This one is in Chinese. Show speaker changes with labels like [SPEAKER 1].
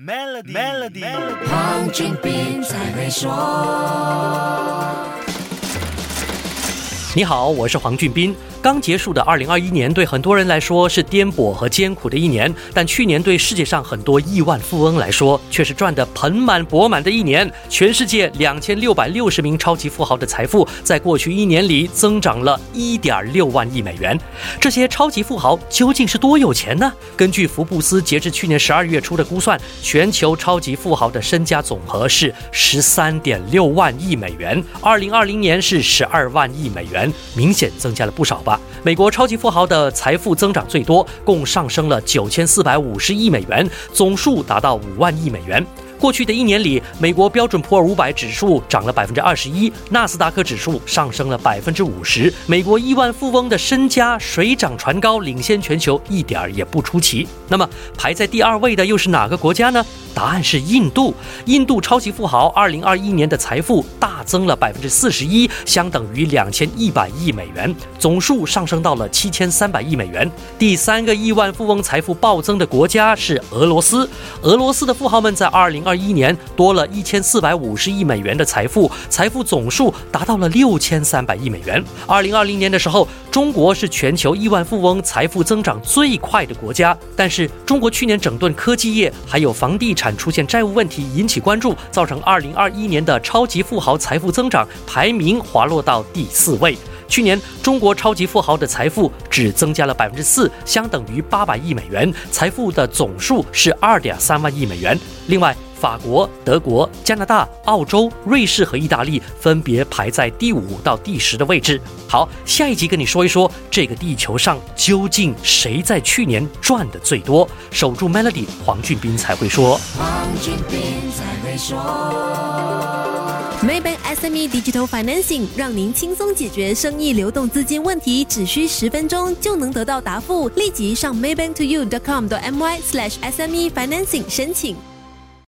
[SPEAKER 1] Melody，Melody，
[SPEAKER 2] 黄俊斌才会说。
[SPEAKER 3] 你好，我是黄俊斌。刚结束的二零二一年，对很多人来说是颠簸和艰苦的一年，但去年对世界上很多亿万富翁来说，却是赚得盆满钵满的一年。全世界两千六百六十名超级富豪的财富，在过去一年里增长了一点六万亿美元。这些超级富豪究竟是多有钱呢？根据福布斯截至去年十二月初的估算，全球超级富豪的身家总和是十三点六万亿美元，二零二零年是十二万亿美元，明显增加了不少吧。美国超级富豪的财富增长最多，共上升了九千四百五十亿美元，总数达到五万亿美元。过去的一年里，美国标准普尔五百指数涨了百分之二十一，纳斯达克指数上升了百分之五十。美国亿万富翁的身家水涨船高，领先全球一点儿也不出奇。那么排在第二位的又是哪个国家呢？答案是印度。印度超级富豪二零二一年的财富大增了百分之四十一，相等于两千一百亿美元，总数上升到了七千三百亿美元。第三个亿万富翁财富暴增的国家是俄罗斯。俄罗斯的富豪们在二零二一年多了一千四百五十亿美元的财富，财富总数达到了六千三百亿美元。二零二零年的时候，中国是全球亿万富翁财富增长最快的国家，但是中国去年整顿科技业，还有房地产出现债务问题引起关注，造成二零二一年的超级富豪财富增长排名滑落到第四位。去年中国超级富豪的财富只增加了百分之四，相等于八百亿美元，财富的总数是二点三万亿美元。另外，法国、德国、加拿大、澳洲、瑞士和意大利分别排在第五到第十的位置。好，下一集跟你说一说这个地球上究竟谁在去年赚的最多。守住 Melody，黄俊斌才会说。
[SPEAKER 2] 黄俊斌才会说。
[SPEAKER 4] Maybank SME Digital Financing 让您轻松解决生意流动资金问题，只需十分钟就能得到答复。立即上 maybanktoyou.com.my/sme financing 申请。